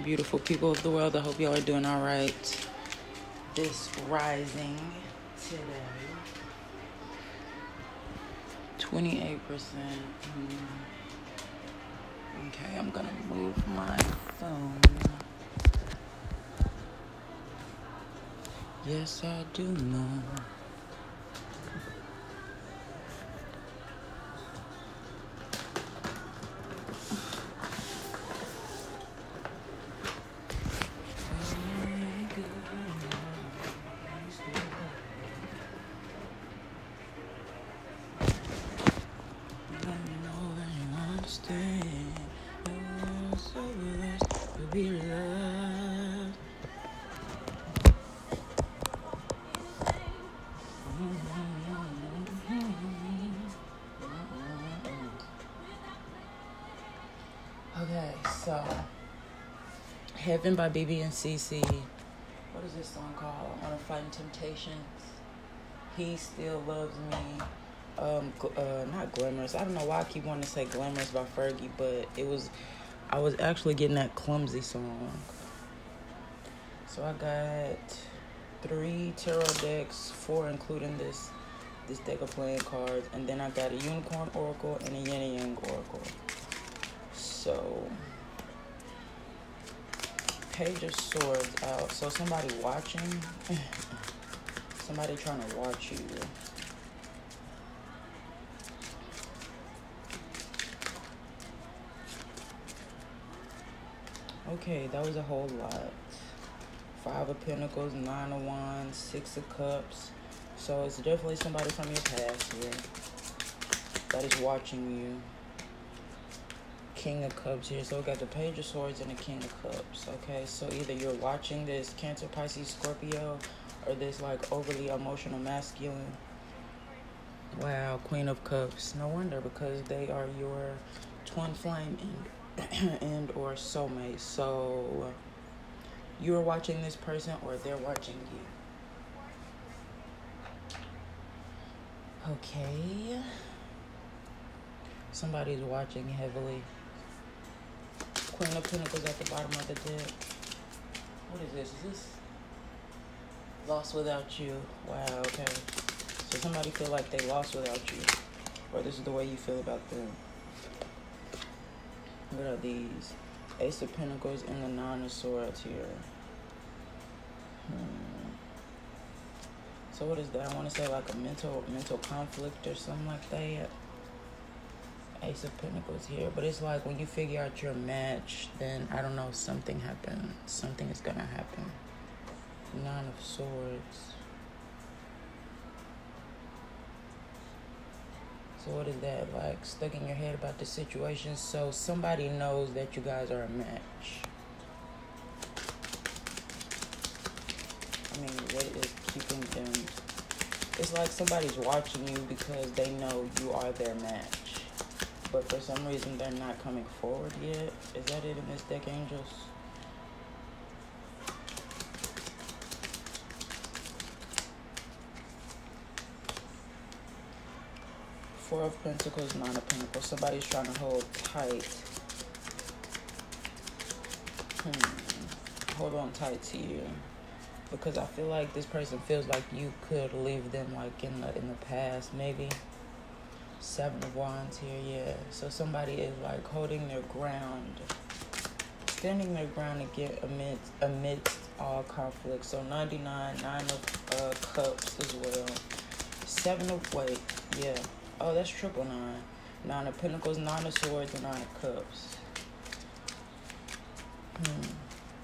beautiful people of the world. I hope y'all are doing all right. This rising today, 28%. Okay, I'm gonna move my phone. Yes, I do know. So Heaven by BeBe and CeCe. What is this song called? On a Fighting Temptations. He still loves me. Um, uh, not glamorous. I don't know why I keep wanting to say glamorous by Fergie, but it was. I was actually getting that clumsy song. So I got three tarot decks, four including this this deck of playing cards, and then I got a unicorn oracle and a yin and yang oracle. So page of swords out. So somebody watching, somebody trying to watch you. Okay, that was a whole lot. Five of Pentacles, Nine of Wands, Six of Cups. So it's definitely somebody from your past here that is watching you. King of Cups here. So we got the Page of Swords and the King of Cups. Okay, so either you're watching this Cancer, Pisces, Scorpio, or this like overly emotional masculine. Wow, Queen of Cups. No wonder because they are your twin flame and and or soulmate. So you're watching this person or they're watching you. Okay. Somebody's watching heavily. Queen of Pentacles at the bottom of the deck. What is this? Is this lost without you? Wow, okay. So somebody feel like they lost without you. Or this is the way you feel about them. What are these? Ace of Pentacles and the Nine of Swords here. Hmm. So what is that? I want to say like a mental mental conflict or something like that. Ace of Pentacles here, but it's like when you figure out your match, then I don't know, something happened. Something is gonna happen. Nine of Swords. So what is that like? Stuck in your head about the situation. So somebody knows that you guys are a match. I mean, what is keeping them? It's like somebody's watching you because they know you are their match but for some reason they're not coming forward yet. Is that it in this deck, Angels? Four of Pentacles, Nine of Pentacles. Somebody's trying to hold tight. Hmm. Hold on tight to you. Because I feel like this person feels like you could leave them like in the in the past, maybe. Seven of Wands here, yeah. So somebody is like holding their ground, standing their ground to get amidst, amidst all conflict. So 99, Nine of uh, Cups as well. Seven of, wait, yeah. Oh, that's triple nine. Nine of Pentacles, Nine of Swords, and Nine of Cups. Hmm.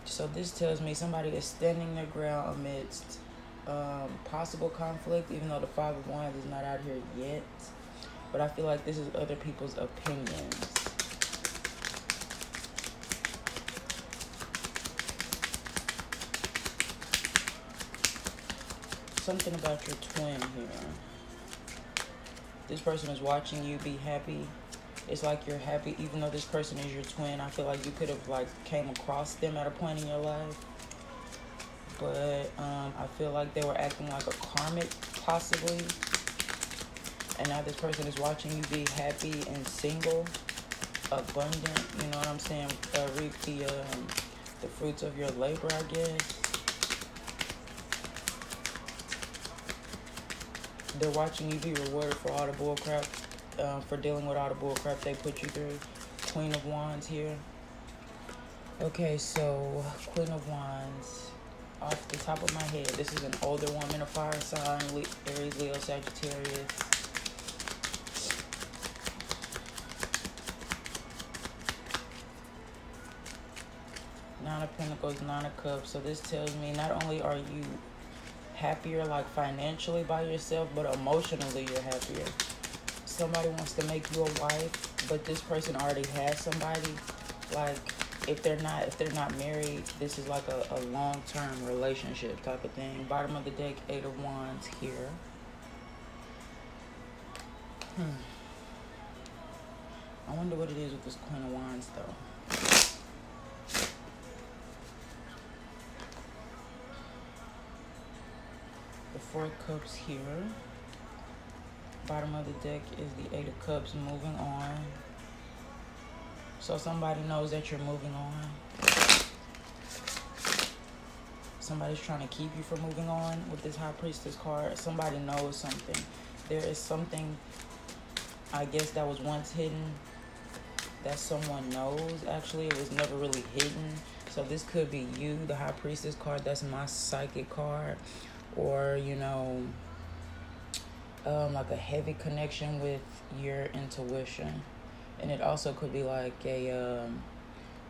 So this tells me somebody is standing their ground amidst um, possible conflict, even though the Five of Wands is not out here yet but I feel like this is other people's opinions. Something about your twin here. This person is watching you be happy. It's like you're happy even though this person is your twin. I feel like you could have like came across them at a point in your life. But um, I feel like they were acting like a karmic possibly and now this person is watching you be happy and single, abundant. You know what I'm saying? Uh, reap the um, the fruits of your labor, I guess. They're watching you be rewarded for all the bullcrap, uh, for dealing with all the bullcrap they put you through. Queen of Wands here. Okay, so Queen of Wands. Off the top of my head, this is an older woman, a fire sign, Aries, Leo, Sagittarius. Nine of Pentacles, Nine of Cups. So this tells me not only are you happier like financially by yourself, but emotionally you're happier. Somebody wants to make you a wife, but this person already has somebody. Like if they're not if they're not married, this is like a, a long term relationship type of thing. Bottom of the deck, eight of wands here. Hmm. I wonder what it is with this Queen of Wands though. The Four Cups here. Bottom of the deck is the Eight of Cups moving on. So somebody knows that you're moving on. Somebody's trying to keep you from moving on with this High Priestess card. Somebody knows something. There is something, I guess, that was once hidden that someone knows. Actually, it was never really hidden. So this could be you, the High Priestess card. That's my psychic card. Or, you know, um, like a heavy connection with your intuition and it also could be like a um,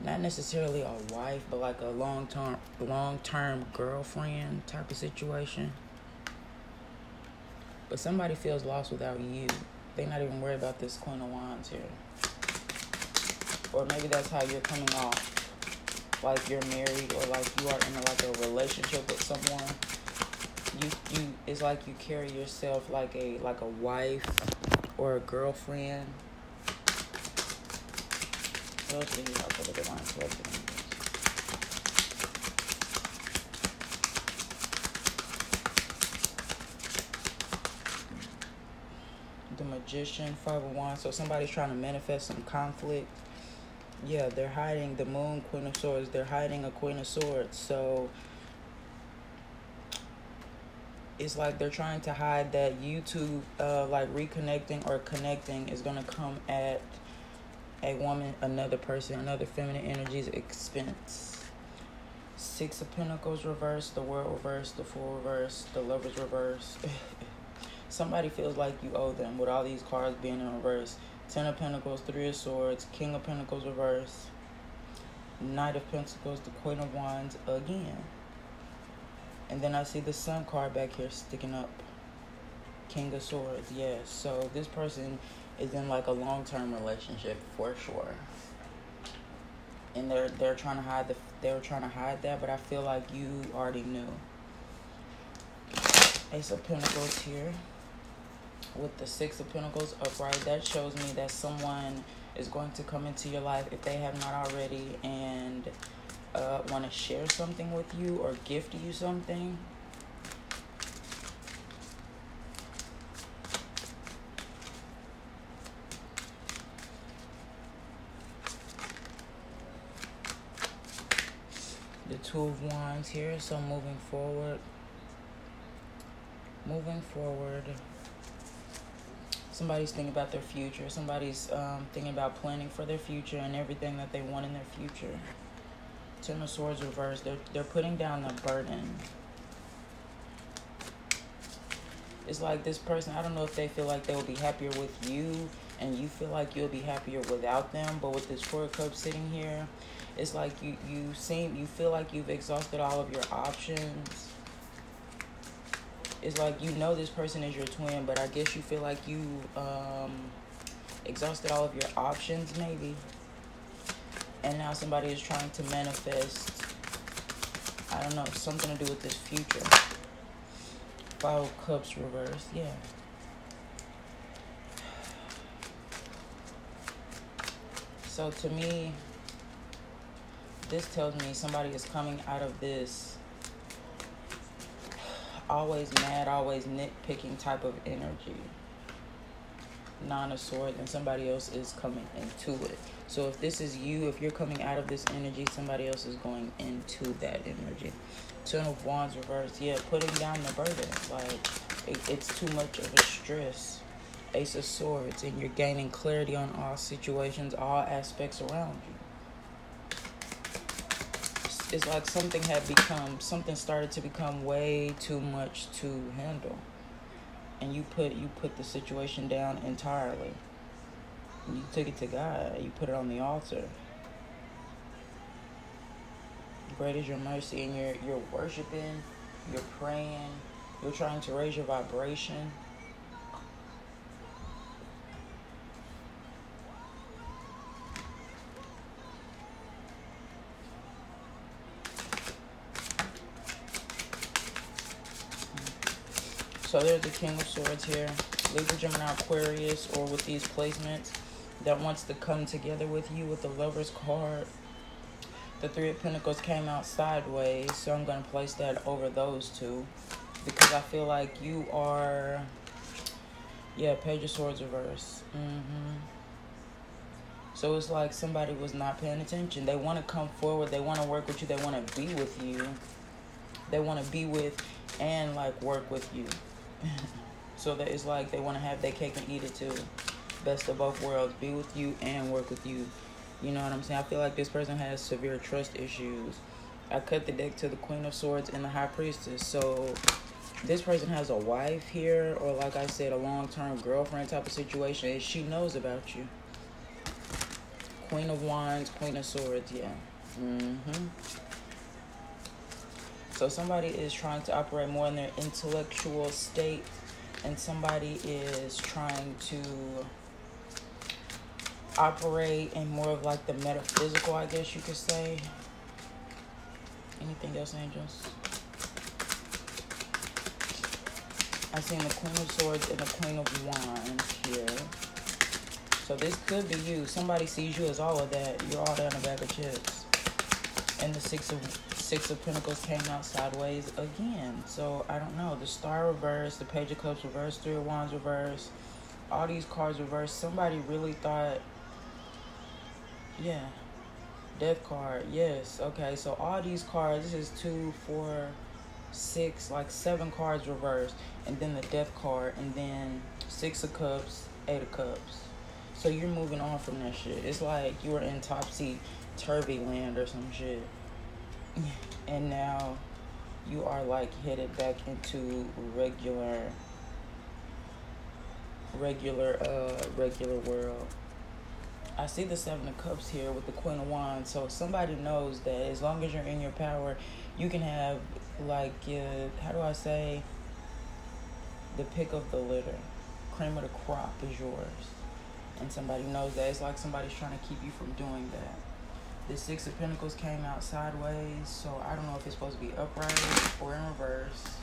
not necessarily a wife, but like a long term long term girlfriend type of situation. But somebody feels lost without you. They're not even worried about this Queen of Wands here. Or maybe that's how you're coming off. Like you're married or like you are in a, like a relationship with someone. You you it's like you carry yourself like a like a wife or a girlfriend the magician, five of wands. So somebody's trying to manifest some conflict. Yeah, they're hiding the moon, queen of swords. They're hiding a queen of swords. So it's like they're trying to hide that you two, uh, like reconnecting or connecting is gonna come at a woman, another person, another feminine energy's expense. Six of Pentacles reversed, the World reversed, the Fool reversed, the Lovers reversed. Somebody feels like you owe them with all these cards being in reverse. Ten of Pentacles, Three of Swords, King of Pentacles reversed, Knight of Pentacles, the Queen of Wands again. And then I see the Sun card back here sticking up. King of Swords, yes. So this person is in like a long term relationship for sure. And they're they're trying to hide the they were trying to hide that, but I feel like you already knew. Ace of Pentacles here with the Six of Pentacles upright. That shows me that someone is going to come into your life if they have not already and uh, want to share something with you or gift you something. The two of wands here so moving forward. Moving forward. Somebody's thinking about their future. Somebody's um, thinking about planning for their future and everything that they want in their future ten of swords reversed they're, they're putting down the burden. It's like this person i don't know if they feel like they will be happier with you and you feel like you'll be happier without them but with this four of cups sitting here it's like you you seem you feel like you've exhausted all of your options. It's like you know this person is your twin but i guess you feel like you um exhausted all of your options maybe and now somebody is trying to manifest i don't know something to do with this future five cups reversed yeah so to me this tells me somebody is coming out of this always mad, always nitpicking type of energy. Nine of swords and somebody else is coming into it. So if this is you if you're coming out of this energy somebody else is going into that energy. Ten of wands reverse yeah putting down the burden. Like it, it's too much of a stress. Ace of swords and you're gaining clarity on all situations all aspects around you. It's like something had become something started to become way too much to handle and you put you put the situation down entirely. You took it to god. You put it on the altar. Great is your mercy and you're you're worshiping you're praying you're trying to raise your vibration So there's the King of Swords here. Libra, Gemini, Aquarius, or with these placements that wants to come together with you with the Lover's card. The Three of Pentacles came out sideways, so I'm going to place that over those two because I feel like you are, yeah, Page of Swords reverse. Mm-hmm. So it's like somebody was not paying attention. They want to come forward. They want to work with you. They want to be with you. They want to be with and like work with you. so that it's like they want to have their cake and eat it too. Best of both worlds. Be with you and work with you. You know what I'm saying? I feel like this person has severe trust issues. I cut the deck to the Queen of Swords and the High Priestess. So this person has a wife here, or like I said, a long term girlfriend type of situation. She knows about you. Queen of Wands, Queen of Swords, yeah. Mm-hmm. So somebody is trying to operate more in their intellectual state, and somebody is trying to operate in more of like the metaphysical, I guess you could say. Anything else, angels? I seen the Queen of Swords and the Queen of Wands here. So this could be you. Somebody sees you as all of that. You're all down a bag of chips. And the Six of Six of Pentacles came out sideways again. So I don't know. The Star reversed, the Page of Cups reversed, Three of Wands reversed, all these cards reversed. Somebody really thought, yeah, Death card. Yes. Okay. So all these cards. This is two, four, six, like seven cards reversed, and then the Death card, and then Six of Cups, Eight of Cups. So you're moving on from that shit. It's like you were in topsy turvy land or some shit and now you are like headed back into regular regular uh regular world. I see the seven of cups here with the queen of wands. So somebody knows that as long as you're in your power you can have like uh, how do i say? The pick of the litter. Cream of the crop is yours. And somebody knows that. It's like somebody's trying to keep you from doing that the Six of Pentacles came out sideways, so I don't know if it's supposed to be upright or in reverse.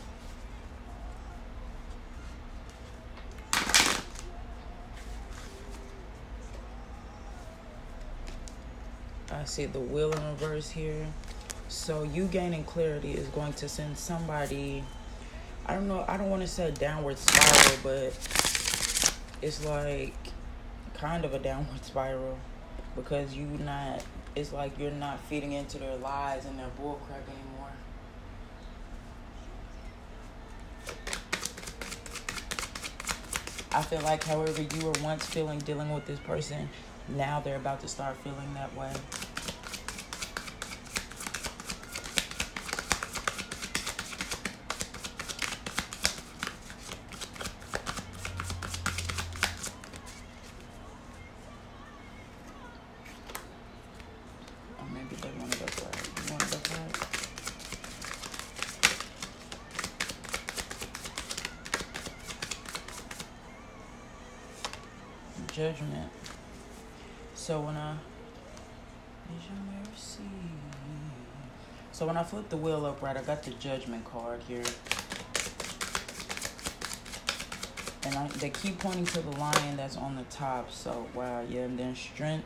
I see the wheel in reverse here. So you gaining clarity is going to send somebody, I don't know, I don't want to say downward spiral, but it's like kind of a downward spiral because you not it's like you're not feeding into their lies and their bullcrap anymore. I feel like however you were once feeling dealing with this person, now they're about to start feeling that way. Judgment. So when I So when I flip the wheel upright, I got the judgment card here. And I, they keep pointing to the lion that's on the top. So, wow, yeah. And then strength,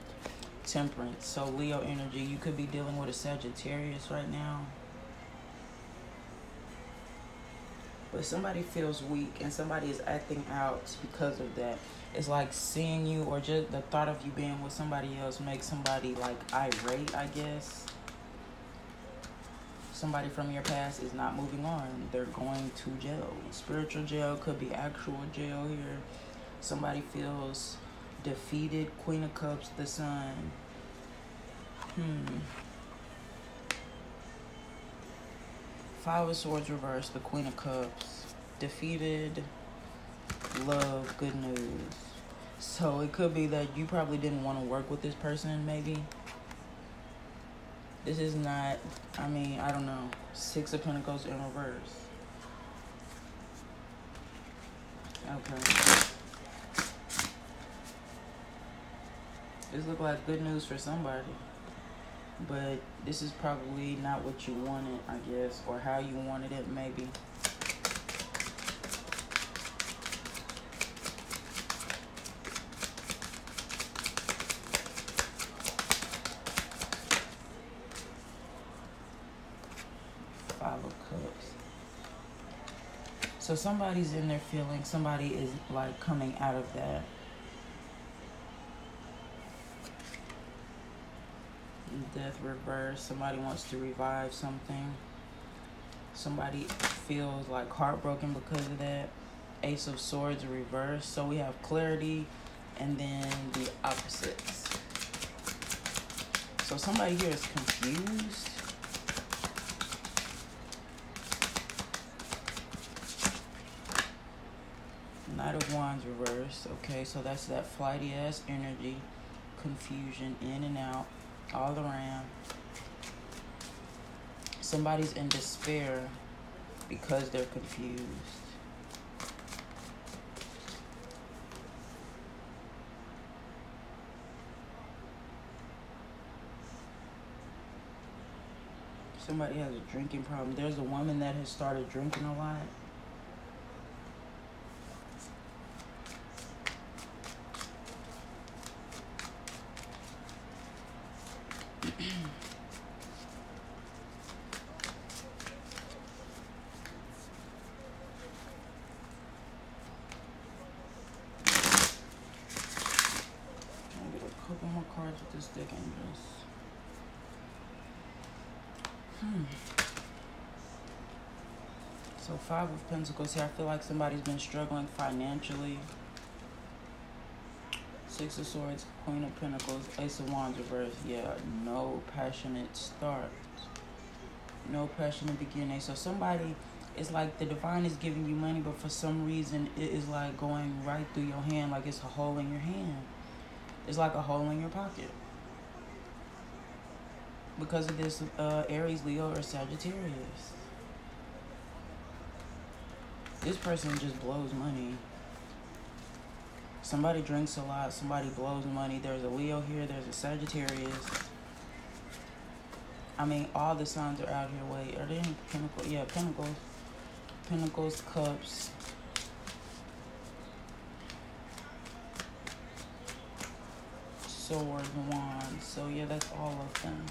temperance. So, Leo energy, you could be dealing with a Sagittarius right now. but somebody feels weak and somebody is acting out because of that. It's like seeing you or just the thought of you being with somebody else makes somebody like irate, I guess. Somebody from your past is not moving on. They're going to jail. Spiritual jail could be actual jail here. Somebody feels defeated. Queen of Cups, the Sun. Hmm. Five of Swords reversed, the Queen of Cups. Defeated, love, good news. So it could be that you probably didn't want to work with this person, maybe. This is not, I mean, I don't know. Six of Pentacles in reverse. Okay. This look like good news for somebody but this is probably not what you wanted, I guess, or how you wanted it, maybe. Five of Cups. So somebody's in their feelings. Somebody is like coming out of that. death reverse. Somebody wants to revive something. Somebody feels like heartbroken because of that. Ace of Swords reverse. So we have clarity and then the opposites. So somebody here is confused. Knight of Wands reverse. Okay, so that's that flighty ass energy, confusion in and out all around. Somebody's in despair because they're confused. Somebody has a drinking problem. There's a woman that has started drinking a lot. Five of Pentacles here. I feel like somebody's been struggling financially. Six of Swords, Queen of Pentacles, Ace of Wands reverse. Yeah, no passionate start. No passionate beginning. So somebody, it's like the divine is giving you money, but for some reason it is like going right through your hand, like it's a hole in your hand. It's like a hole in your pocket. Because of this uh, Aries, Leo, or Sagittarius. This person just blows money. Somebody drinks a lot. Somebody blows money. There's a Leo here. There's a Sagittarius. I mean, all the signs are out here. Wait, are they in Pentacles? Yeah, Pentacles. Pentacles, Cups. Swords, Wands. So, yeah, that's all of them.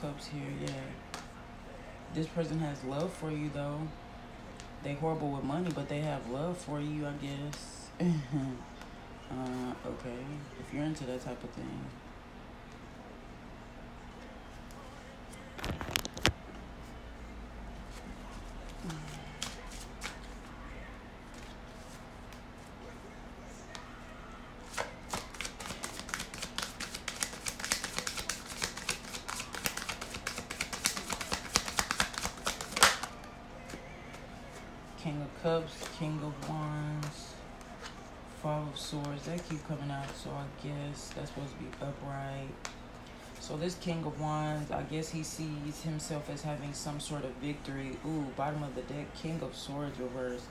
Cups here, yeah. This person has love for you, though. They horrible with money, but they have love for you, I guess. uh, okay. If you're into that type of thing. King of Cups, King of Wands, Five of Swords. They keep coming out, so I guess that's supposed to be upright. So this King of Wands, I guess he sees himself as having some sort of victory. Ooh, bottom of the deck, King of Swords reverse,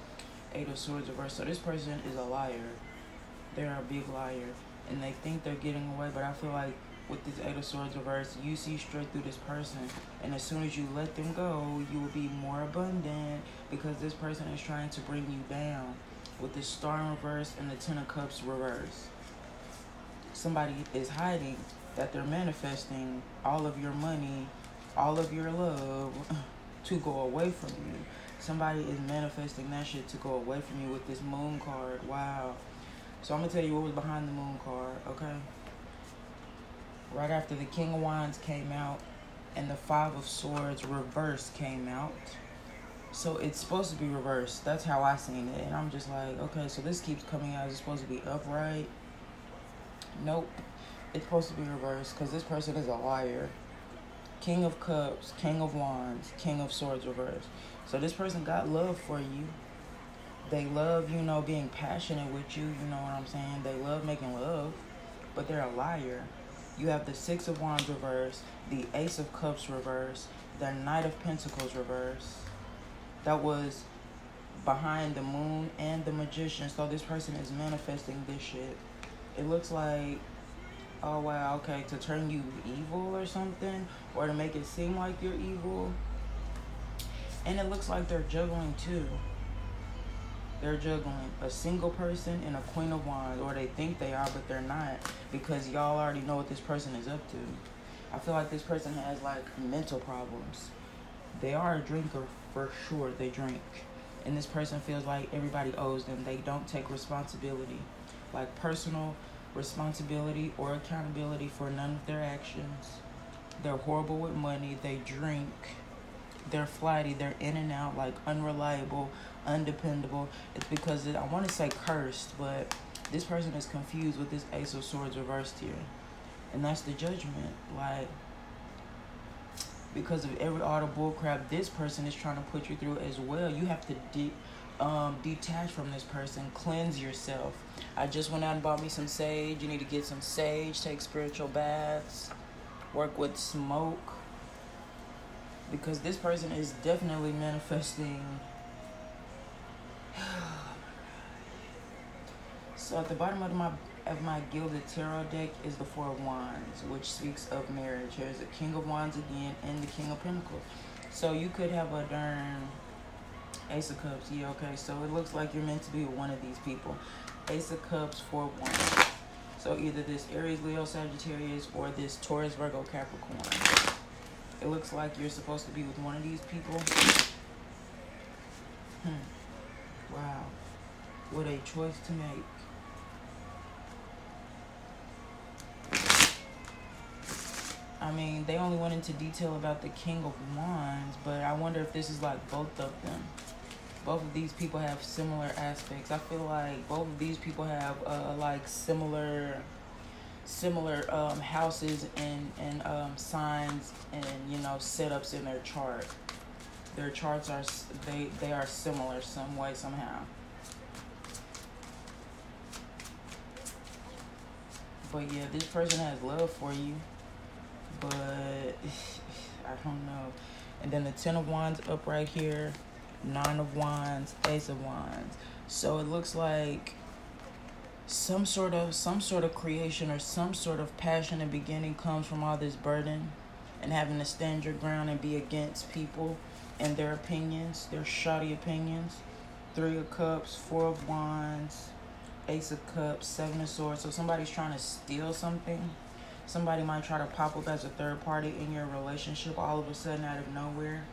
Eight of Swords reverse. So this person is a liar. They're a big liar. And they think they're getting away, but I feel like with this Eight of Swords reverse, you see straight through this person. And as soon as you let them go, you will be more abundant because this person is trying to bring you down with the Star in reverse and the Ten of Cups reverse. Somebody is hiding that they're manifesting all of your money, all of your love to go away from you. Somebody is manifesting that shit to go away from you with this moon card. Wow. So I'm gonna tell you what was behind the moon card, okay? Right after the King of Wands came out and the Five of Swords reverse came out. So it's supposed to be reversed. That's how I seen it. And I'm just like, okay, so this keeps coming out. It's supposed to be upright. Nope. It's supposed to be reversed because this person is a liar. King of Cups, King of Wands, King of Swords reversed. So this person got love for you. They love, you know, being passionate with you. You know what I'm saying? They love making love, but they're a liar. You have the Six of Wands reverse, the Ace of Cups reverse, the Knight of Pentacles reverse. That was behind the moon and the magician. So this person is manifesting this shit. It looks like, oh wow, okay, to turn you evil or something, or to make it seem like you're evil. And it looks like they're juggling too. They're juggling a single person and a queen of wands, or they think they are, but they're not, because y'all already know what this person is up to. I feel like this person has like mental problems. They are a drinker for sure. They drink, and this person feels like everybody owes them. They don't take responsibility, like personal responsibility or accountability for none of their actions. They're horrible with money. They drink they're flighty, they're in and out, like unreliable, undependable. It's because it, I want to say cursed, but this person is confused with this Ace of Swords reversed here. And that's the judgment. Like, because of every auto bullcrap this person is trying to put you through as well, you have to de- um, detach from this person, cleanse yourself. I just went out and bought me some sage. You need to get some sage, take spiritual baths, work with smoke because this person is definitely manifesting. So at the bottom of my of my gilded tarot deck is the four of wands, which speaks of marriage. Here's the king of wands again and the king of pentacles. So you could have a darn ace of cups. Yeah, okay. So it looks like you're meant to be one of these people. Ace of cups, four of wands. So either this Aries, Leo, Sagittarius, or this Taurus, Virgo, Capricorn. It looks like you're supposed to be with one of these people. Hmm. Wow. What a choice to make. I mean, they only went into detail about the King of Wands, but I wonder if this is like both of them. Both of these people have similar aspects. I feel like both of these people have uh, like similar similar um, houses and, and um, signs and you know setups in their chart. Their charts are they they are similar some way somehow. But yeah, this person has love for you, but I don't know. And then the Ten of Wands up right here, Nine of Wands, Ace of Wands. So it looks like some sort of some sort of creation or some sort of passion and beginning comes from all this burden and having to stand your ground and be against people and their opinions, their shoddy opinions. Three of Cups, Four of Wands, Ace of Cups, Seven of Swords. So somebody's trying to steal something. Somebody might try to pop up as a third party in your relationship all of a sudden out of nowhere.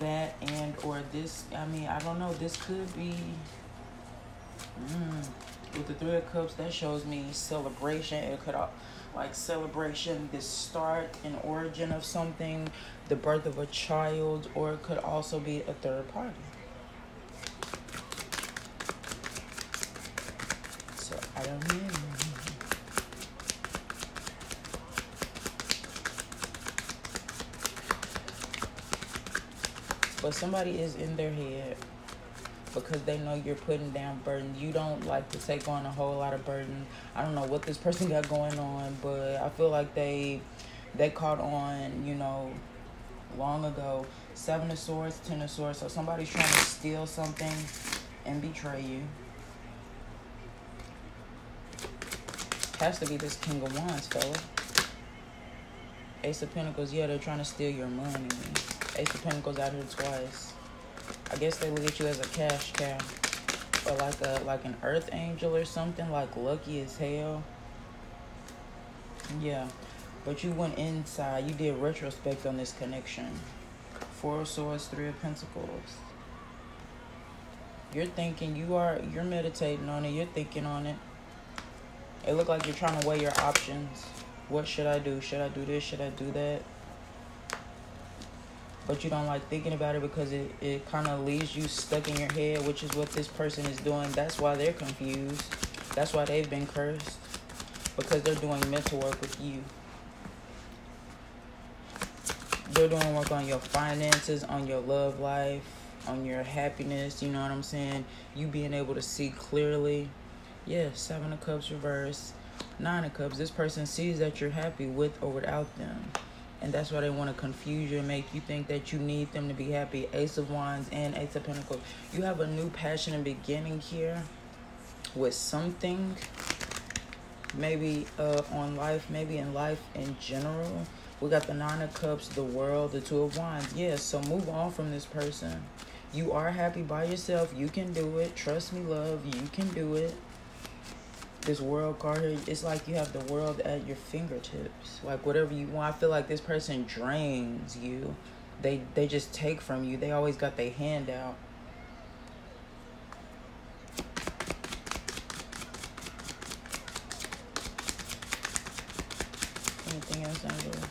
that and or this i mean i don't know this could be mm, with the three of cups that shows me celebration it could like celebration the start and origin of something the birth of a child or it could also be a third party. So i don't know. But somebody is in their head because they know you're putting down burden. You don't like to take on a whole lot of burden. I don't know what this person got going on, but I feel like they they caught on, you know, long ago. Seven of Swords, Ten of Swords. So somebody's trying to steal something and betray you. Has to be this King of Wands, fella. Ace of Pentacles, yeah, they're trying to steal your money. Ace of Pentacles out here twice. I guess they look at you as a cash cow. Or like a like an earth angel or something, like lucky as hell. Yeah. But you went inside, you did retrospect on this connection. Four of Swords, Three of Pentacles. You're thinking, you are, you're meditating on it, you're thinking on it. It look like you're trying to weigh your options. What should I do? Should I do this? Should I do that? But you don't like thinking about it because it, it kind of leaves you stuck in your head, which is what this person is doing. That's why they're confused. That's why they've been cursed. Because they're doing mental work with you. They're doing work on your finances, on your love life, on your happiness. You know what I'm saying? You being able to see clearly. Yeah, Seven of Cups reverse. Nine of Cups. This person sees that you're happy with or without them. And that's why they want to confuse you and make you think that you need them to be happy. Ace of Wands and Ace of Pentacles. You have a new passion and beginning here with something. Maybe uh, on life, maybe in life in general we got the Nine of Cups, the World, the Two of Wands. Yes, so move on from this person. You are happy by yourself. You can do it. Trust me, love. You can do it. This world card here, it's like you have the world at your fingertips. Like whatever you want. I feel like this person drains you. They they just take from you. They always got their hand out. Anything else, Angela?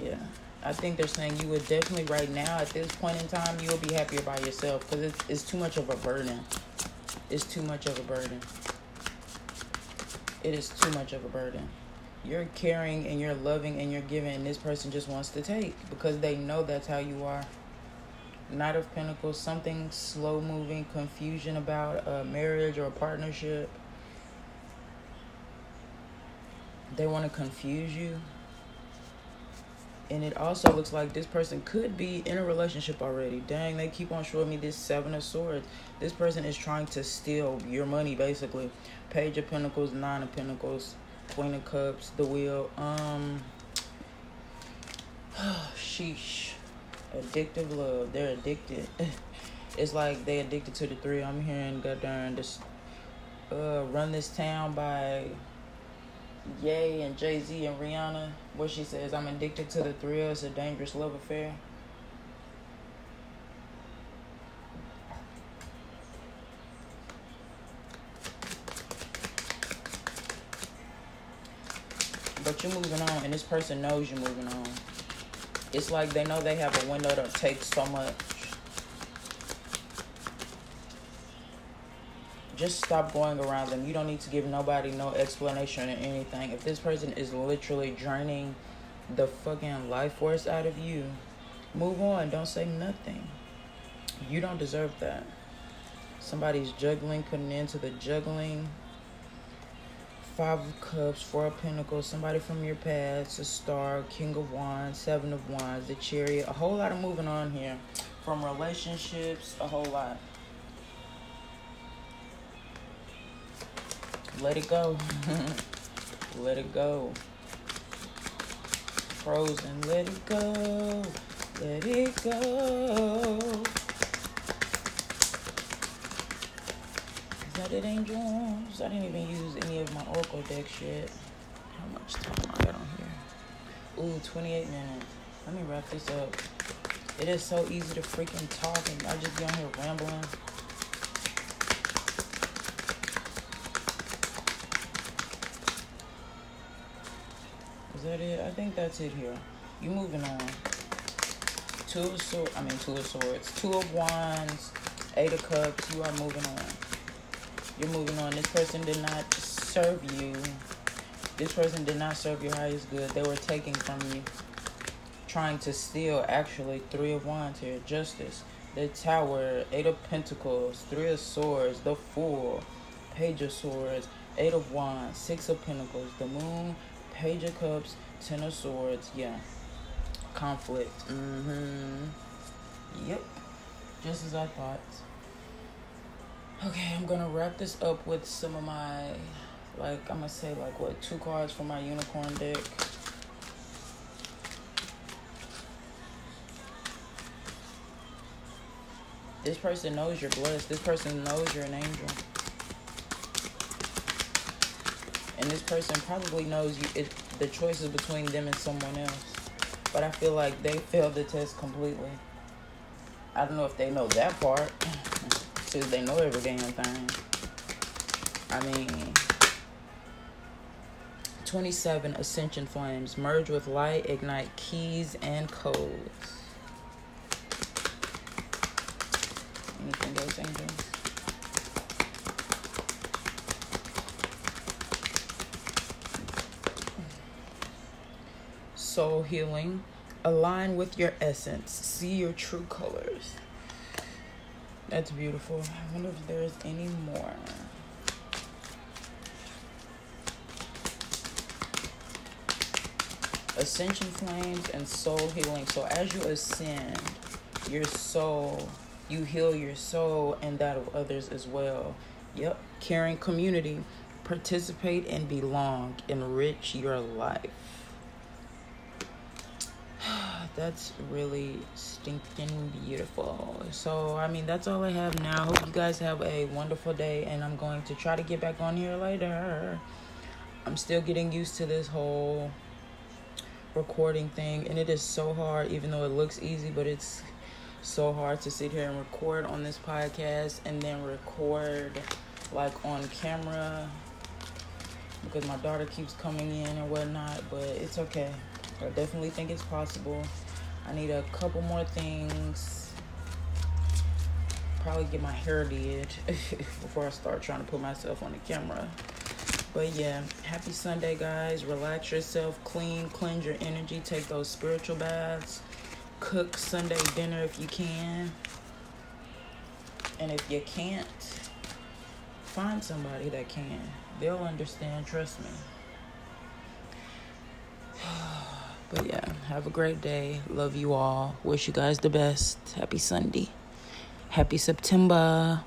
Yeah. I think they're saying you would definitely right now at this point in time you will be happier by yourself because it's, it's too much of a burden. It's too much of a burden. It is too much of a burden. You're caring and you're loving and you're giving, and this person just wants to take because they know that's how you are. Knight of Pentacles, something slow moving, confusion about a marriage or a partnership. They want to confuse you and it also looks like this person could be in a relationship already. Dang, they keep on showing me this Seven of Swords. This person is trying to steal your money, basically. Page of Pentacles, Nine of Pentacles, Queen of Cups, the Wheel. Um, sheesh. Addictive love. They're addicted. it's like they addicted to the three. I'm hearing, goddamn, this, uh, Run This Town by Ye and Jay Z and Rihanna, where she says, I'm addicted to the thrill, it's a dangerous love affair. But you're moving on, and this person knows you're moving on. It's like they know they have a window to take so much just stop going around them. You don't need to give nobody no explanation or anything. If this person is literally draining the fucking life force out of you, move on. Don't say nothing. You don't deserve that. Somebody's juggling, putting into the juggling. Five of Cups, Four of Pentacles, somebody from your past, a star, King of Wands, Seven of Wands, the Chariot. A whole lot of moving on here. From relationships, a whole lot. Let it go. let it go. Frozen. Let it go. Let it go. Is that it, angels? I didn't even use any of my Oracle decks yet. How much time I got on here? Ooh, 28 minutes. Let me wrap this up. It is so easy to freaking talk and I just be on here rambling. Is that it? I think that's it here. You moving on. Two of swords. I mean, two of swords. Two of wands. Eight of cups. You are moving on. You're moving on. This person did not serve you. This person did not serve your highest good. They were taking from you. Trying to steal, actually, three of wands here. Justice. The tower. Eight of pentacles. Three of swords. The fool. Page of swords. Eight of wands. Six of pentacles. The moon. Page of Cups, Ten of Swords, yeah. Conflict. Mm-hmm. Yep. Just as I thought. Okay, I'm gonna wrap this up with some of my, like, I'm gonna say, like, what, two cards from my unicorn deck. This person knows you're blessed. This person knows you're an angel. And this person probably knows you it, the choice is between them and someone else. But I feel like they failed the test completely. I don't know if they know that part. Since they know every damn thing. I mean 27 Ascension Flames. Merge with light, ignite keys and codes. Anything else, angels? Soul healing. Align with your essence. See your true colors. That's beautiful. I wonder if there's any more. Ascension flames and soul healing. So as you ascend, your soul you heal your soul and that of others as well. Yep, caring community, participate and belong, enrich your life. That's really stinking beautiful. So, I mean, that's all I have now. Hope you guys have a wonderful day, and I'm going to try to get back on here later. I'm still getting used to this whole recording thing, and it is so hard, even though it looks easy, but it's so hard to sit here and record on this podcast and then record like on camera because my daughter keeps coming in and whatnot, but it's okay. I definitely think it's possible. I need a couple more things. Probably get my hair did before I start trying to put myself on the camera. But yeah, happy Sunday, guys. Relax yourself, clean, cleanse your energy, take those spiritual baths cook Sunday dinner if you can. And if you can't, find somebody that can. They'll understand, trust me. But yeah, have a great day. Love you all. Wish you guys the best. Happy Sunday. Happy September.